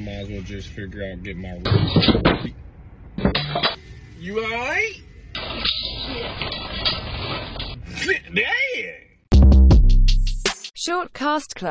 might as well just figure out get my. You alright? Short Cast Club